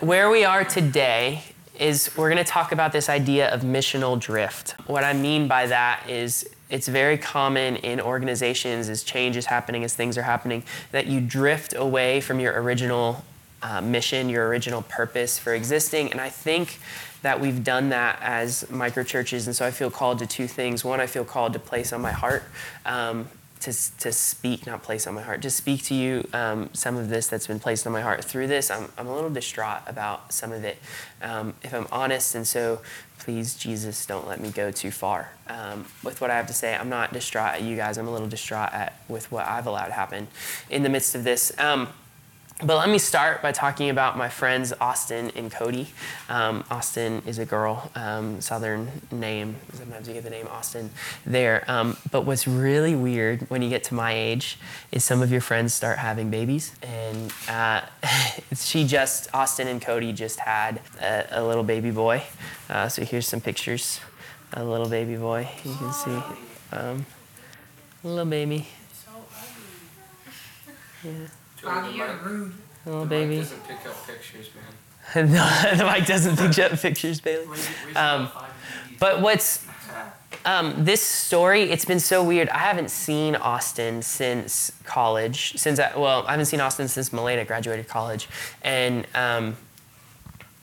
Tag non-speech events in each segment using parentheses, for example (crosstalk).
where we are today is we're going to talk about this idea of missional drift. What I mean by that is it's very common in organizations as change is happening, as things are happening, that you drift away from your original uh, mission, your original purpose for existing. And I think that we've done that as microchurches. And so I feel called to two things. One, I feel called to place on my heart. Um, to, to speak, not place on my heart, to speak to you um, some of this that's been placed on my heart. Through this, I'm, I'm a little distraught about some of it, um, if I'm honest. And so, please, Jesus, don't let me go too far um, with what I have to say. I'm not distraught at you guys. I'm a little distraught at with what I've allowed happen in the midst of this. But let me start by talking about my friends Austin and Cody. Um, Austin is a girl, um, southern name. Sometimes you get the name Austin there. Um, but what's really weird when you get to my age is some of your friends start having babies. And uh, (laughs) she just, Austin and Cody just had a, a little baby boy. Uh, so here's some pictures. A little baby boy, you can see. Um, little baby. So ugly. Yeah. Bobby, you're rude. Little the baby. Mic doesn't pick up pictures, man. (laughs) no, (laughs) the mic doesn't pick up pictures, Bailey. Um, but what's um, this story? It's been so weird. I haven't seen Austin since college. Since I, well, I haven't seen Austin since Milena graduated college, and um,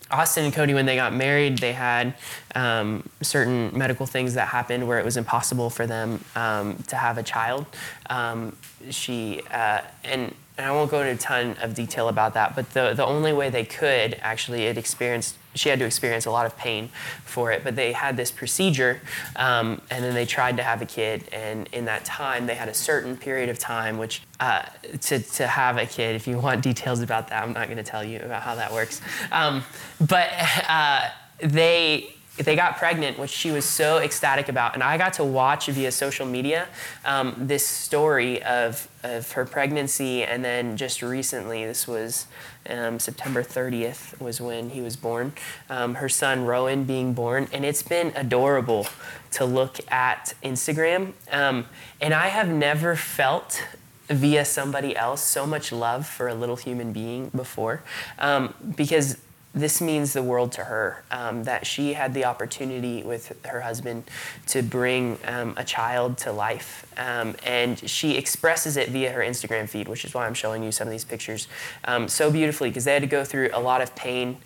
Austin and Cody, when they got married, they had um, certain medical things that happened where it was impossible for them um, to have a child. Um, she uh, and and I won't go into a ton of detail about that, but the, the only way they could actually, it experienced, she had to experience a lot of pain for it, but they had this procedure, um, and then they tried to have a kid, and in that time, they had a certain period of time, which uh, to, to have a kid, if you want details about that, I'm not going to tell you about how that works. Um, but (laughs) uh, they, they got pregnant, which she was so ecstatic about. And I got to watch via social media um, this story of, of her pregnancy. And then just recently, this was um, September 30th, was when he was born, um, her son Rowan being born. And it's been adorable to look at Instagram. Um, and I have never felt via somebody else so much love for a little human being before um, because this means the world to her um, that she had the opportunity with her husband to bring um, a child to life. Um, and she expresses it via her Instagram feed, which is why I'm showing you some of these pictures um, so beautifully because they had to go through a lot of pain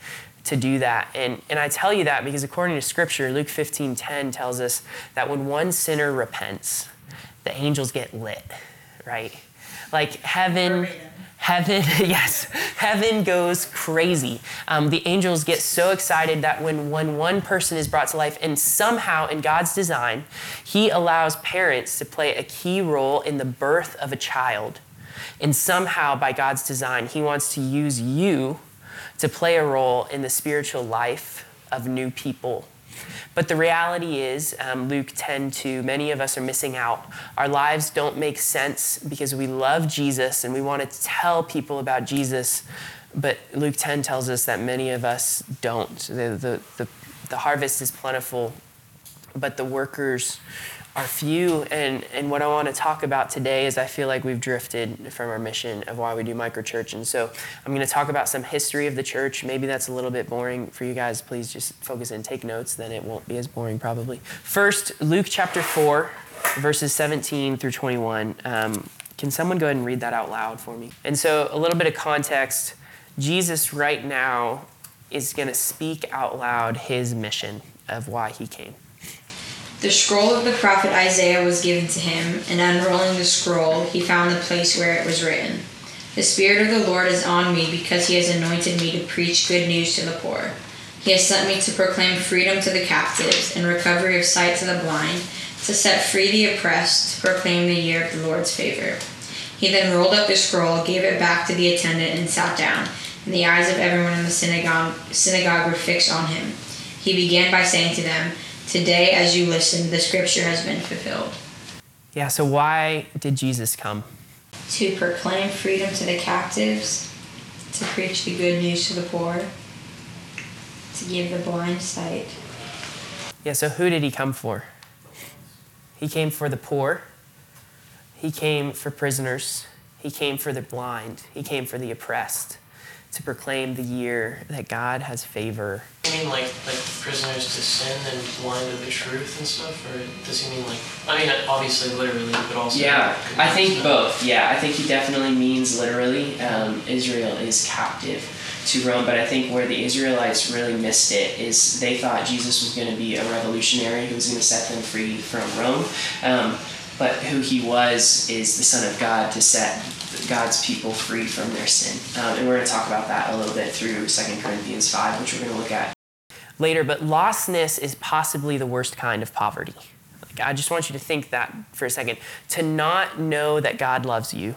to do that. And, and I tell you that because according to scripture, Luke 15 10 tells us that when one sinner repents, the angels get lit, right? Like heaven heaven (laughs) yes heaven goes crazy. Um, the angels get so excited that when, when one person is brought to life and somehow in god's design he allows parents to play a key role in the birth of a child. And somehow by god's design he wants to use you to play a role in the spiritual life of new people but the reality is, um, Luke 10 2, many of us are missing out. Our lives don't make sense because we love Jesus and we want to tell people about Jesus. But Luke 10 tells us that many of us don't. The, the, the, the harvest is plentiful, but the workers are few. And, and what I want to talk about today is I feel like we've drifted from our mission of why we do microchurch. And so I'm going to talk about some history of the church. Maybe that's a little bit boring for you guys. Please just focus and take notes, then it won't be as boring probably. First, Luke chapter 4, verses 17 through 21. Um, can someone go ahead and read that out loud for me? And so, a little bit of context Jesus, right now, is going to speak out loud his mission of why he came. The scroll of the prophet Isaiah was given to him, and unrolling the scroll, he found the place where it was written The Spirit of the Lord is on me because he has anointed me to preach good news to the poor. He has sent me to proclaim freedom to the captives and recovery of sight to the blind, to set free the oppressed, to proclaim the year of the Lord's favor. He then rolled up the scroll, gave it back to the attendant, and sat down, and the eyes of everyone in the synagogue, synagogue were fixed on him. He began by saying to them, Today, as you listen, the scripture has been fulfilled. Yeah, so why did Jesus come? To proclaim freedom to the captives, to preach the good news to the poor, to give the blind sight. Yeah, so who did he come for? He came for the poor, he came for prisoners, he came for the blind, he came for the oppressed. To proclaim the year that God has favor. You mean like like prisoners to sin and blind to the truth and stuff, or does he mean like? I mean, obviously literally, but also. Yeah, I think both. Yeah, I think he definitely means literally. Um, Israel is captive to Rome, but I think where the Israelites really missed it is they thought Jesus was going to be a revolutionary who was going to set them free from Rome. Um, but who he was is the Son of God to set God's people free from their sin. Um, and we're going to talk about that a little bit through 2 Corinthians 5, which we're going to look at later. But lostness is possibly the worst kind of poverty. Like, I just want you to think that for a second. To not know that God loves you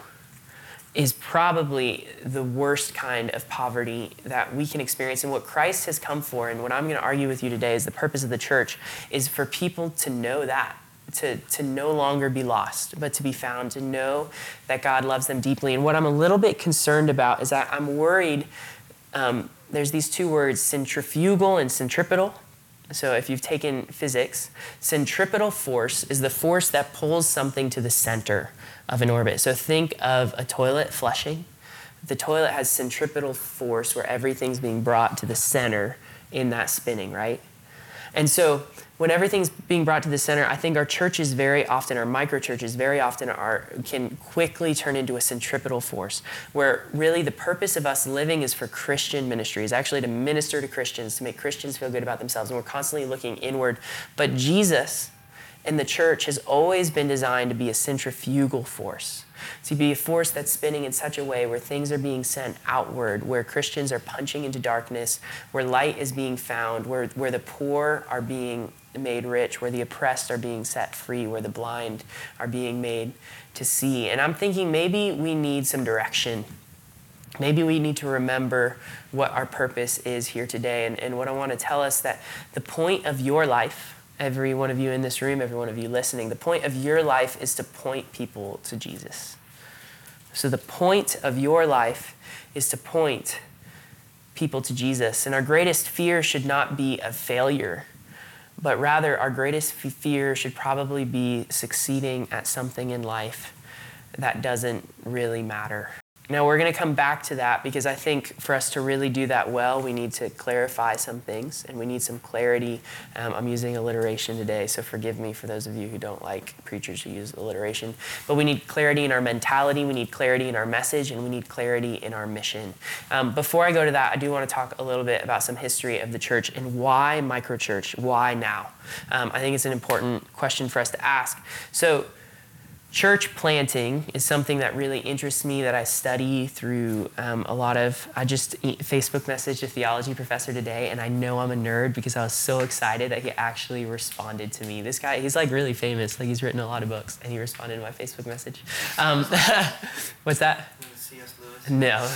is probably the worst kind of poverty that we can experience. And what Christ has come for, and what I'm going to argue with you today, is the purpose of the church, is for people to know that to, to no longer be lost, but to be found, to know that God loves them deeply. And what I'm a little bit concerned about is that I'm worried um, there's these two words, centrifugal and centripetal. So if you've taken physics, centripetal force is the force that pulls something to the center of an orbit. So think of a toilet flushing. The toilet has centripetal force where everything's being brought to the center in that spinning, right? And so when everything's being brought to the center, I think our churches very often, our micro churches very often are can quickly turn into a centripetal force where really the purpose of us living is for Christian ministry, is actually to minister to Christians, to make Christians feel good about themselves. And we're constantly looking inward. But Jesus and the church has always been designed to be a centrifugal force to be a force that's spinning in such a way where things are being sent outward, where Christians are punching into darkness, where light is being found, where, where the poor are being made rich, where the oppressed are being set free, where the blind are being made to see. And I'm thinking maybe we need some direction. Maybe we need to remember what our purpose is here today. And, and what I want to tell us that the point of your life, every one of you in this room, every one of you listening, the point of your life is to point people to Jesus. So the point of your life is to point people to Jesus. And our greatest fear should not be of failure but rather our greatest fear should probably be succeeding at something in life that doesn't really matter. Now, we're going to come back to that because I think for us to really do that well, we need to clarify some things and we need some clarity. Um, I'm using alliteration today, so forgive me for those of you who don't like preachers who use alliteration. But we need clarity in our mentality, we need clarity in our message, and we need clarity in our mission. Um, before I go to that, I do want to talk a little bit about some history of the church and why microchurch? Why now? Um, I think it's an important question for us to ask. So, church planting is something that really interests me that I study through um, a lot of. I just Facebook messaged a theology professor today, and I know I'm a nerd because I was so excited that he actually responded to me. This guy, he's like really famous, like he's written a lot of books, and he responded to my Facebook message. Um, (laughs) what's that? No.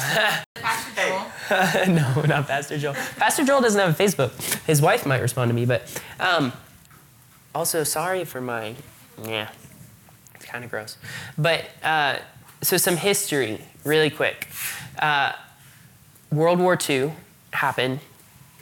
Pastor (laughs) Joel? (laughs) no, not Pastor Joel. Pastor Joel doesn't have a Facebook. His wife might respond to me, but um, also sorry for my yeah kind of gross. But uh, so some history, really quick. Uh, World War II happened.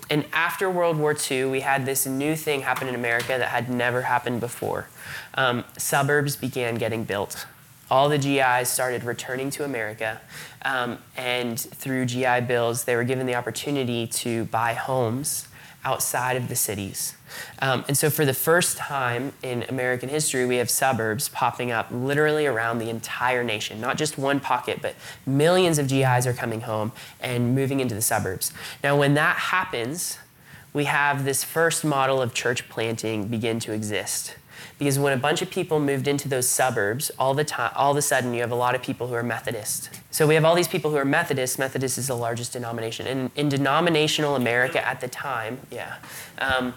And after World War II, we had this new thing happen in America that had never happened before. Um, suburbs began getting built. All the GIs started returning to America, um, and through GI bills, they were given the opportunity to buy homes outside of the cities. Um, and so, for the first time in American history, we have suburbs popping up literally around the entire nation, not just one pocket, but millions of GIs are coming home and moving into the suburbs. Now, when that happens, we have this first model of church planting begin to exist. Because when a bunch of people moved into those suburbs, all the time, all of a sudden, you have a lot of people who are Methodist. So we have all these people who are Methodist. Methodist is the largest denomination. And in denominational America at the time, yeah, um,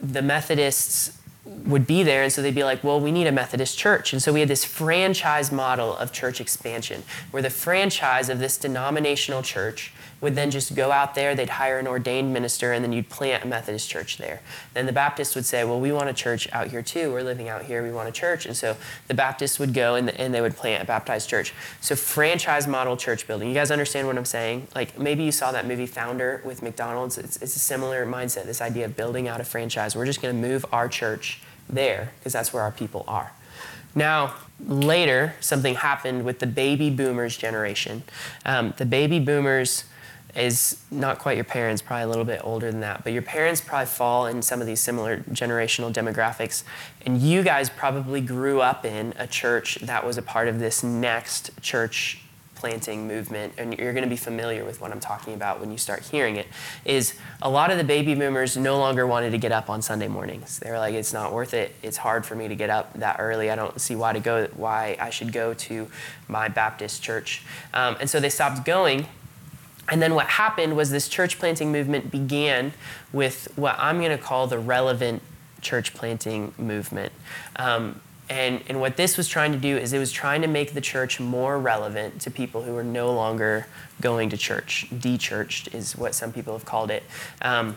the Methodists would be there, and so they'd be like, well, we need a Methodist church. And so we had this franchise model of church expansion, where the franchise of this denominational church would then just go out there, they'd hire an ordained minister, and then you'd plant a Methodist church there. Then the Baptists would say, Well, we want a church out here too. We're living out here, we want a church. And so the Baptists would go and, and they would plant a Baptist church. So, franchise model church building. You guys understand what I'm saying? Like maybe you saw that movie Founder with McDonald's. It's, it's a similar mindset, this idea of building out a franchise. We're just going to move our church there because that's where our people are. Now, later, something happened with the baby boomers generation. Um, the baby boomers is not quite your parents, probably a little bit older than that, but your parents probably fall in some of these similar generational demographics. And you guys probably grew up in a church that was a part of this next church planting movement, and you're going to be familiar with what I'm talking about when you start hearing it, is a lot of the baby boomers no longer wanted to get up on Sunday mornings. They were like, it's not worth it. It's hard for me to get up that early. I don't see why to go, why I should go to my Baptist church. Um, and so they stopped going. And then what happened was this church planting movement began with what I'm going to call the relevant church planting movement. Um, and, and what this was trying to do is it was trying to make the church more relevant to people who are no longer going to church. De-churched is what some people have called it. Um,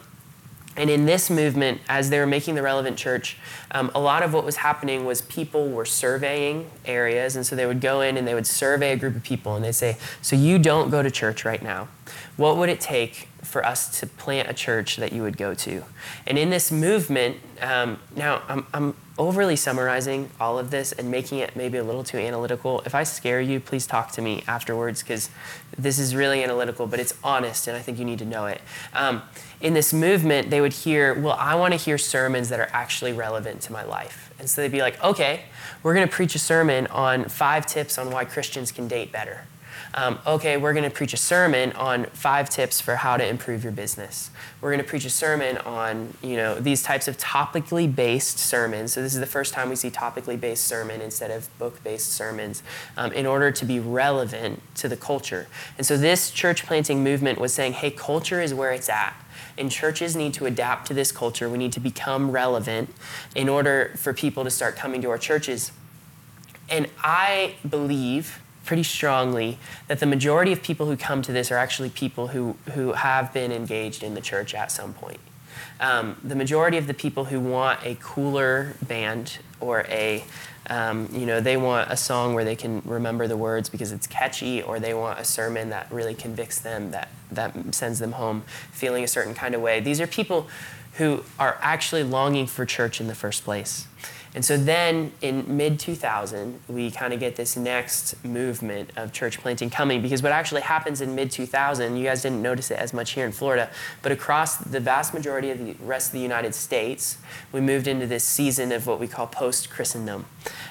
and in this movement, as they were making the relevant church, um, a lot of what was happening was people were surveying areas. And so they would go in and they would survey a group of people and they'd say, So you don't go to church right now. What would it take for us to plant a church that you would go to? And in this movement, um, now I'm, I'm overly summarizing all of this and making it maybe a little too analytical. If I scare you, please talk to me afterwards because this is really analytical, but it's honest and I think you need to know it. Um, in this movement, they would hear, well, I want to hear sermons that are actually relevant to my life. And so they'd be like, okay, we're going to preach a sermon on five tips on why Christians can date better um, okay, we're going to preach a sermon on five tips for how to improve your business. We're going to preach a sermon on, you know, these types of topically based sermons. So this is the first time we see topically based sermon instead of book based sermons um, in order to be relevant to the culture. And so this church planting movement was saying, hey, culture is where it's at and churches need to adapt to this culture. We need to become relevant in order for people to start coming to our churches. And I believe pretty strongly that the majority of people who come to this are actually people who, who have been engaged in the church at some point. Um, the majority of the people who want a cooler band or a um, you know they want a song where they can remember the words because it's catchy or they want a sermon that really convicts them that that sends them home feeling a certain kind of way these are people who are actually longing for church in the first place and so then in mid 2000, we kind of get this next movement of church planting coming because what actually happens in mid 2000, you guys didn't notice it as much here in Florida, but across the vast majority of the rest of the United States, we moved into this season of what we call post Christendom.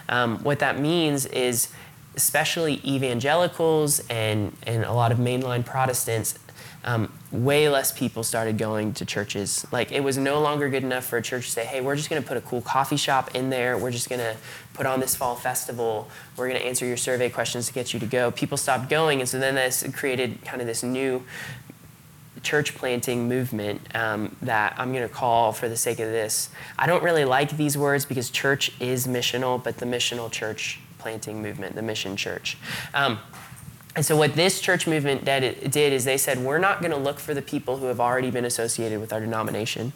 Um, what that means is, especially evangelicals and, and a lot of mainline Protestants um, way less people started going to churches. Like it was no longer good enough for a church to say, hey, we're just going to put a cool coffee shop in there. We're just going to put on this fall festival. We're going to answer your survey questions to get you to go. People stopped going. And so then this created kind of this new church planting movement um, that I'm going to call for the sake of this. I don't really like these words because church is missional, but the missional church planting movement, the mission church. Um, and so, what this church movement did, did is they said, We're not going to look for the people who have already been associated with our denomination.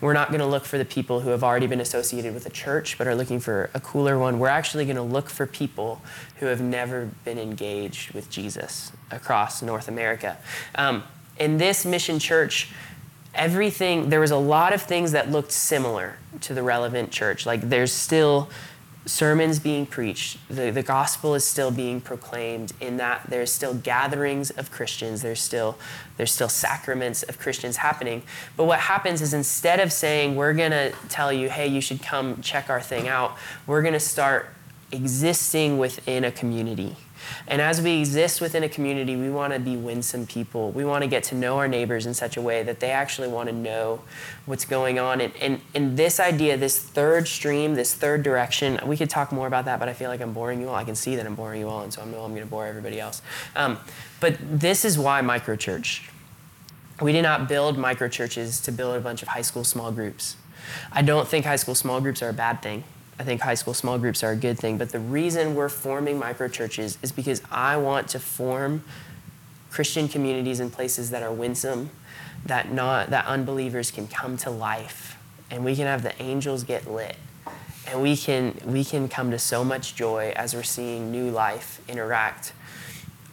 We're not going to look for the people who have already been associated with a church but are looking for a cooler one. We're actually going to look for people who have never been engaged with Jesus across North America. Um, in this mission church, everything, there was a lot of things that looked similar to the relevant church. Like, there's still sermons being preached, the, the gospel is still being proclaimed in that there's still gatherings of Christians, there's still, there's still sacraments of Christians happening. But what happens is instead of saying, we're going to tell you, hey, you should come check our thing out, we're going to start existing within a community. And as we exist within a community, we want to be winsome people. We want to get to know our neighbors in such a way that they actually want to know what's going on. And, and, and this idea, this third stream, this third direction, we could talk more about that, but I feel like I'm boring you all. I can see that I'm boring you all, and so I know I'm going to bore everybody else. Um, but this is why microchurch. We did not build microchurches to build a bunch of high school small groups. I don't think high school small groups are a bad thing. I think high school small groups are a good thing. But the reason we're forming micro churches is because I want to form Christian communities in places that are winsome, that not that unbelievers can come to life, and we can have the angels get lit, and we can we can come to so much joy as we're seeing new life interact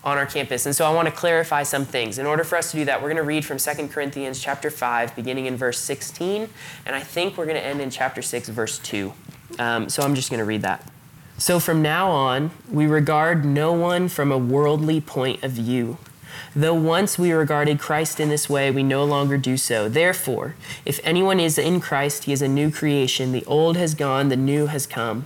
on our campus. And so I want to clarify some things. In order for us to do that, we're going to read from 2 Corinthians chapter 5 beginning in verse 16, and I think we're going to end in chapter 6 verse 2. Um, so I'm just going to read that. So from now on, we regard no one from a worldly point of view. Though once we regarded Christ in this way, we no longer do so. Therefore, if anyone is in Christ, he is a new creation. The old has gone, the new has come.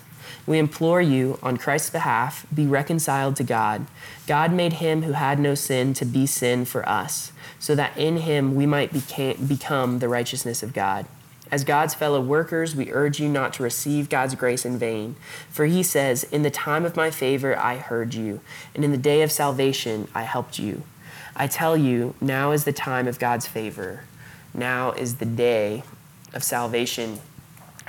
We implore you, on Christ's behalf, be reconciled to God. God made him who had no sin to be sin for us, so that in him we might become the righteousness of God. As God's fellow workers, we urge you not to receive God's grace in vain. For he says, In the time of my favor I heard you, and in the day of salvation I helped you. I tell you, now is the time of God's favor. Now is the day of salvation.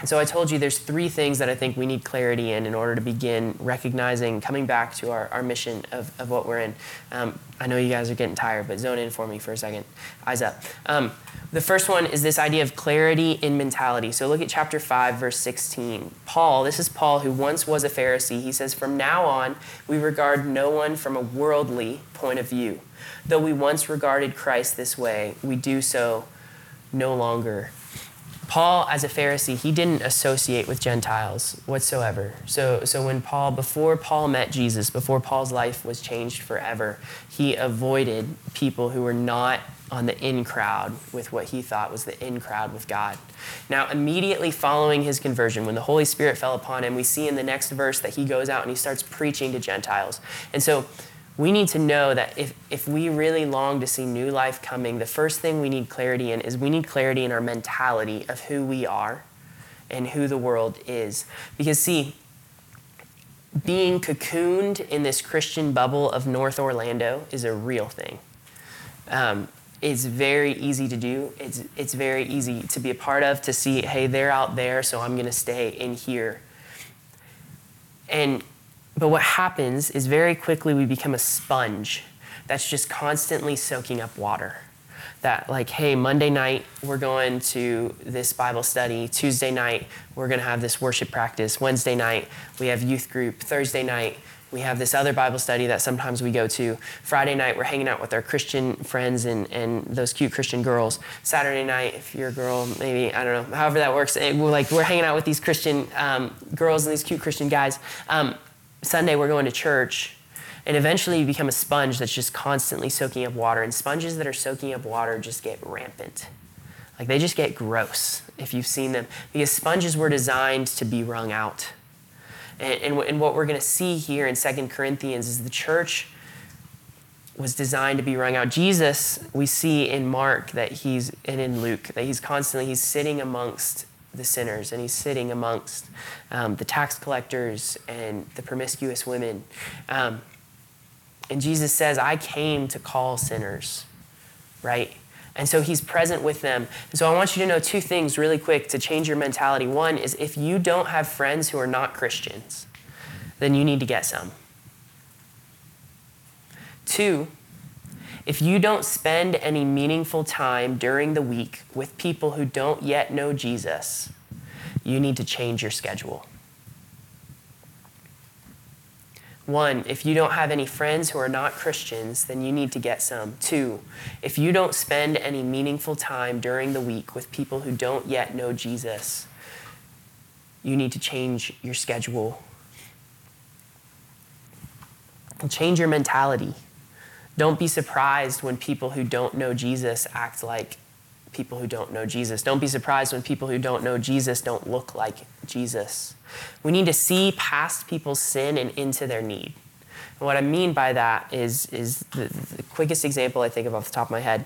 And so I told you there's three things that I think we need clarity in in order to begin recognizing, coming back to our, our mission of, of what we're in. Um, I know you guys are getting tired, but zone in for me for a second. Eyes up. Um, the first one is this idea of clarity in mentality. So look at chapter 5, verse 16. Paul, this is Paul who once was a Pharisee. He says, From now on, we regard no one from a worldly point of view. Though we once regarded Christ this way, we do so no longer. Paul, as a Pharisee, he didn't associate with Gentiles whatsoever. So, so when Paul, before Paul met Jesus, before Paul's life was changed forever, he avoided people who were not on the in crowd with what he thought was the in crowd with God. Now, immediately following his conversion, when the Holy Spirit fell upon him, we see in the next verse that he goes out and he starts preaching to Gentiles. And so we need to know that if, if we really long to see new life coming, the first thing we need clarity in is we need clarity in our mentality of who we are and who the world is. Because, see, being cocooned in this Christian bubble of North Orlando is a real thing. Um, it's very easy to do. It's, it's very easy to be a part of, to see, hey, they're out there, so I'm going to stay in here. And but what happens is very quickly we become a sponge that's just constantly soaking up water. That, like, hey, Monday night we're going to this Bible study. Tuesday night we're going to have this worship practice. Wednesday night we have youth group. Thursday night we have this other Bible study that sometimes we go to. Friday night, we're hanging out with our Christian friends and, and those cute Christian girls. Saturday night, if you're a girl, maybe, I don't know, however that works, we're like, we're hanging out with these Christian um, girls and these cute Christian guys. Um, Sunday we're going to church, and eventually you become a sponge that's just constantly soaking up water. And sponges that are soaking up water just get rampant. Like they just get gross if you've seen them, because sponges were designed to be wrung out. And, and, and what we're going to see here in Second Corinthians is the church was designed to be wrung out. Jesus, we see in Mark that he's, and in Luke, that he's constantly, he's sitting amongst the sinners and he's sitting amongst um, the tax collectors and the promiscuous women. Um, and Jesus says, I came to call sinners, right? And so he's present with them. And so I want you to know two things really quick to change your mentality. One is if you don't have friends who are not Christians, then you need to get some. Two, if you don't spend any meaningful time during the week with people who don't yet know Jesus, you need to change your schedule. One, if you don't have any friends who are not Christians, then you need to get some. Two, if you don't spend any meaningful time during the week with people who don't yet know Jesus, you need to change your schedule. Change your mentality. Don't be surprised when people who don't know Jesus act like people who don't know Jesus. Don't be surprised when people who don't know Jesus don't look like Jesus. We need to see past people's sin and into their need. And what I mean by that is, is the, the quickest example I think of off the top of my head.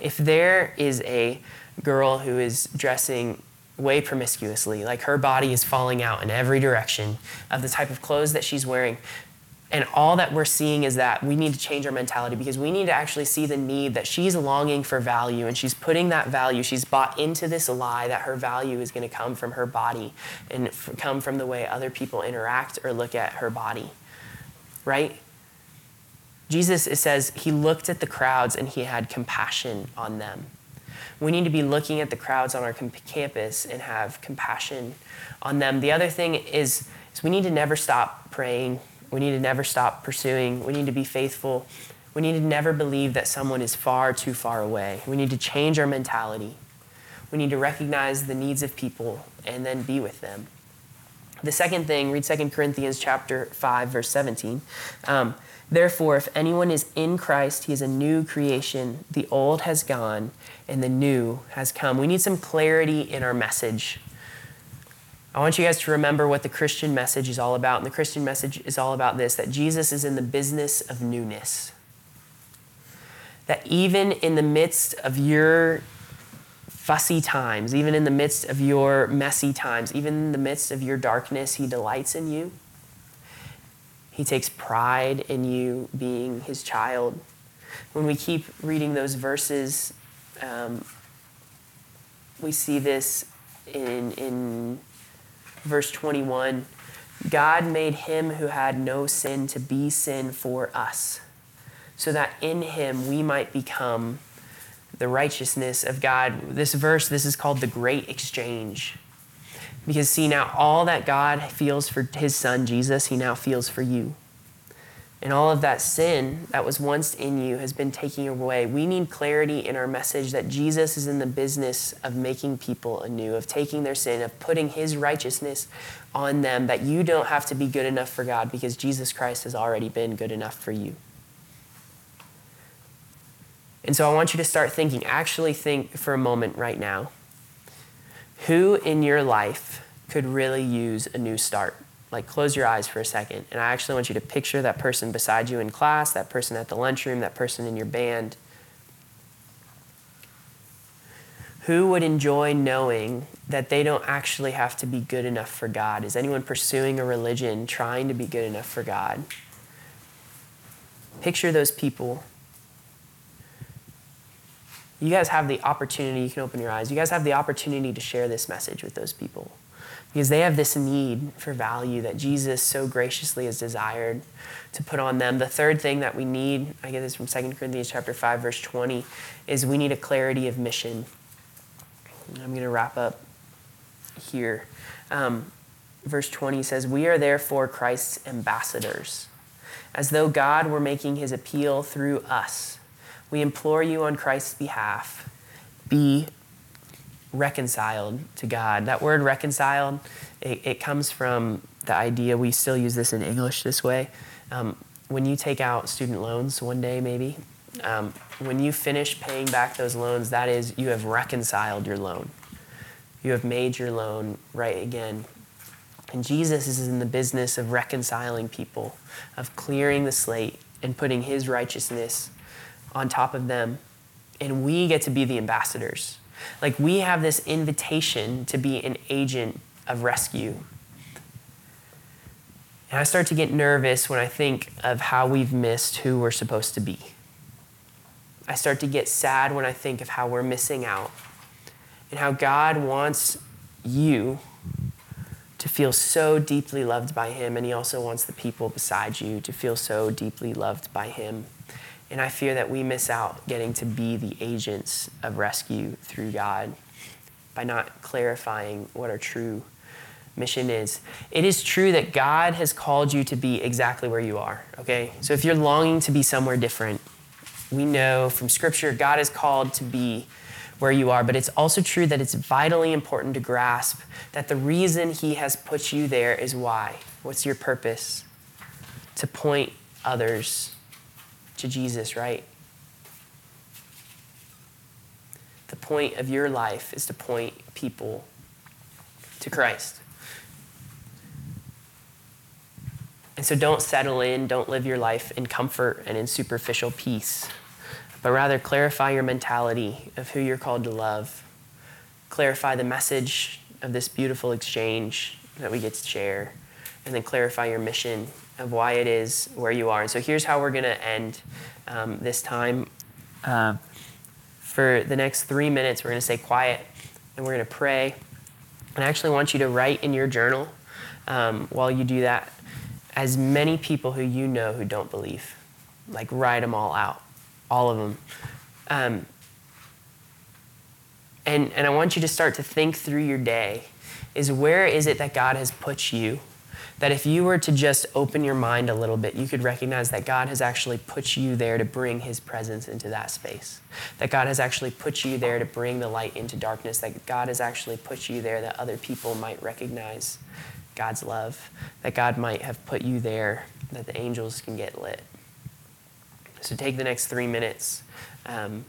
If there is a girl who is dressing way promiscuously, like her body is falling out in every direction of the type of clothes that she's wearing, and all that we're seeing is that we need to change our mentality because we need to actually see the need that she's longing for value and she's putting that value, she's bought into this lie that her value is going to come from her body and f- come from the way other people interact or look at her body. Right? Jesus, it says, he looked at the crowds and he had compassion on them. We need to be looking at the crowds on our campus and have compassion on them. The other thing is, is we need to never stop praying. We need to never stop pursuing. We need to be faithful. We need to never believe that someone is far too far away. We need to change our mentality. We need to recognize the needs of people and then be with them. The second thing, read 2 Corinthians chapter 5, verse 17. Um, Therefore, if anyone is in Christ, he is a new creation. The old has gone and the new has come. We need some clarity in our message. I want you guys to remember what the Christian message is all about. And the Christian message is all about this that Jesus is in the business of newness. That even in the midst of your fussy times, even in the midst of your messy times, even in the midst of your darkness, He delights in you. He takes pride in you being His child. When we keep reading those verses, um, we see this in, in verse 21. God made him who had no sin to be sin for us, so that in him we might become the righteousness of God. This verse, this is called the great exchange. Because see, now all that God feels for his son Jesus, he now feels for you. And all of that sin that was once in you has been taken away. We need clarity in our message that Jesus is in the business of making people anew, of taking their sin, of putting his righteousness on them, that you don't have to be good enough for God because Jesus Christ has already been good enough for you. And so I want you to start thinking, actually think for a moment right now. Who in your life could really use a new start? Like, close your eyes for a second. And I actually want you to picture that person beside you in class, that person at the lunchroom, that person in your band. Who would enjoy knowing that they don't actually have to be good enough for God? Is anyone pursuing a religion trying to be good enough for God? Picture those people you guys have the opportunity, you can open your eyes, you guys have the opportunity to share this message with those people because they have this need for value that Jesus so graciously has desired to put on them. The third thing that we need, I get this from 2 Corinthians chapter 5 verse 20, is we need a clarity of mission. I'm going to wrap up here. Um, verse 20 says, "We are therefore Christ's ambassadors, as though God were making his appeal through us." We implore you on Christ's behalf, be reconciled to God. That word reconciled, it, it comes from the idea, we still use this in English this way. Um, when you take out student loans one day, maybe, um, when you finish paying back those loans, that is, you have reconciled your loan. You have made your loan right again. And Jesus is in the business of reconciling people, of clearing the slate and putting his righteousness on top of them. And we get to be the ambassadors. Like we have this invitation to be an agent of rescue. And I start to get nervous when I think of how we've missed who we're supposed to be. I start to get sad when I think of how we're missing out and how God wants you to feel so deeply loved by Him, and He also wants the people beside you to feel so deeply loved by Him. And I fear that we miss out getting to be the agents of rescue through God by not clarifying what our true mission is. It is true that God has called you to be exactly where you are, okay? So if you're longing to be somewhere different, we know from Scripture God is called to be where you are, but it's also true that it's vitally important to grasp that the reason He has put you there is why. What's your purpose? To point others to Jesus, right? The point of your life is to point people to Christ. And so don't settle in, don't live your life in comfort and in superficial peace, but rather clarify your mentality of who you're called to love. Clarify the message of this beautiful exchange that we get to share, and then clarify your mission of why it is where you are. And so here's how we're going to end um, this time. Uh, for the next three minutes, we're going to stay quiet and we're going to pray. And I actually want you to write in your journal um, while you do that as many people who you know who don't believe. Like, write them all out, all of them. Um, and, and I want you to start to think through your day is where is it that God has put you that if you were to just open your mind a little bit, you could recognize that God has actually put you there to bring his presence into that space. That God has actually put you there to bring the light into darkness. That God has actually put you there that other people might recognize God's love. That God might have put you there that the angels can get lit. So take the next three minutes um,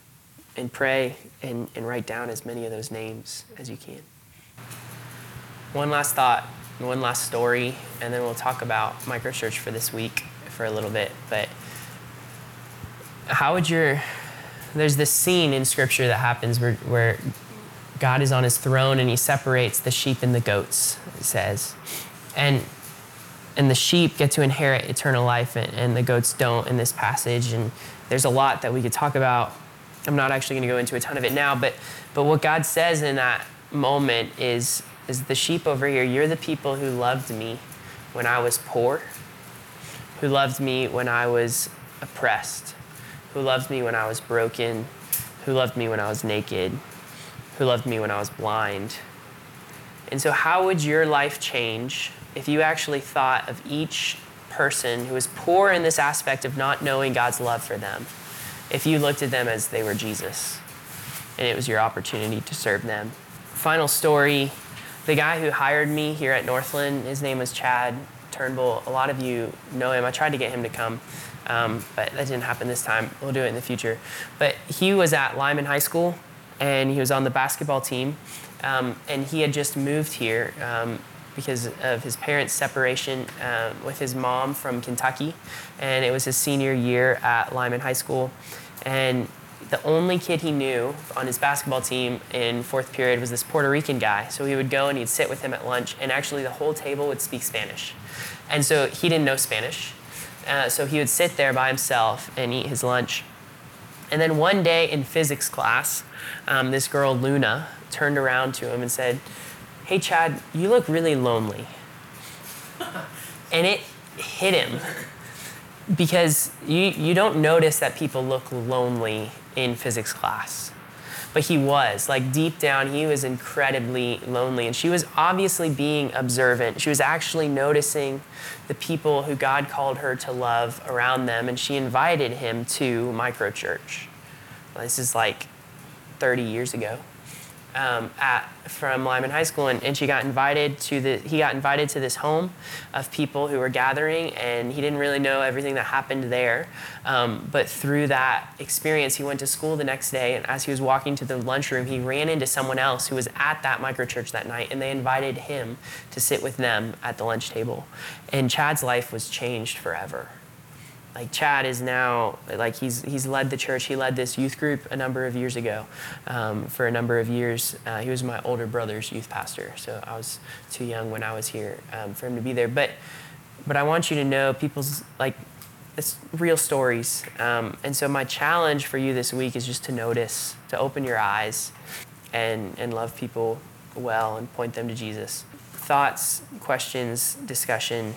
and pray and, and write down as many of those names as you can. One last thought one last story, and then we'll talk about microchurch for this week for a little bit. But how would your there's this scene in scripture that happens where, where God is on his throne and he separates the sheep and the goats, it says. And and the sheep get to inherit eternal life and, and the goats don't in this passage. And there's a lot that we could talk about. I'm not actually going to go into a ton of it now, but but what God says in that moment is is the sheep over here. You're the people who loved me when I was poor, who loved me when I was oppressed, who loved me when I was broken, who loved me when I was naked, who loved me when I was blind. And so, how would your life change if you actually thought of each person who was poor in this aspect of not knowing God's love for them, if you looked at them as they were Jesus and it was your opportunity to serve them? Final story the guy who hired me here at Northland, his name was Chad Turnbull. A lot of you know him. I tried to get him to come, um, but that didn't happen this time. We'll do it in the future. But he was at Lyman High School, and he was on the basketball team, um, and he had just moved here um, because of his parents' separation uh, with his mom from Kentucky, and it was his senior year at Lyman High School, and the only kid he knew on his basketball team in fourth period was this Puerto Rican guy. So he would go and he'd sit with him at lunch, and actually the whole table would speak Spanish. And so he didn't know Spanish. Uh, so he would sit there by himself and eat his lunch. And then one day in physics class, um, this girl, Luna, turned around to him and said, Hey, Chad, you look really lonely. (laughs) and it hit him because you, you don't notice that people look lonely in physics class. But he was, like deep down, he was incredibly lonely. And she was obviously being observant. She was actually noticing the people who God called her to love around them. And she invited him to microchurch. This is like 30 years ago um, at from Lyman High School, and, and she got invited to the he got invited to this home of people who were gathering, and he didn't really know everything that happened there. Um, but through that experience, he went to school the next day, and as he was walking to the lunchroom, he ran into someone else who was at that microchurch that night, and they invited him to sit with them at the lunch table, and Chad's life was changed forever like Chad is now like he's he's led the church. He led this youth group a number of years ago. Um, for a number of years, uh, he was my older brother's youth pastor. So I was too young when I was here um, for him to be there. But but I want you to know people's like it's real stories. Um, and so my challenge for you this week is just to notice, to open your eyes, and and love people well and point them to Jesus. Thoughts, questions, discussion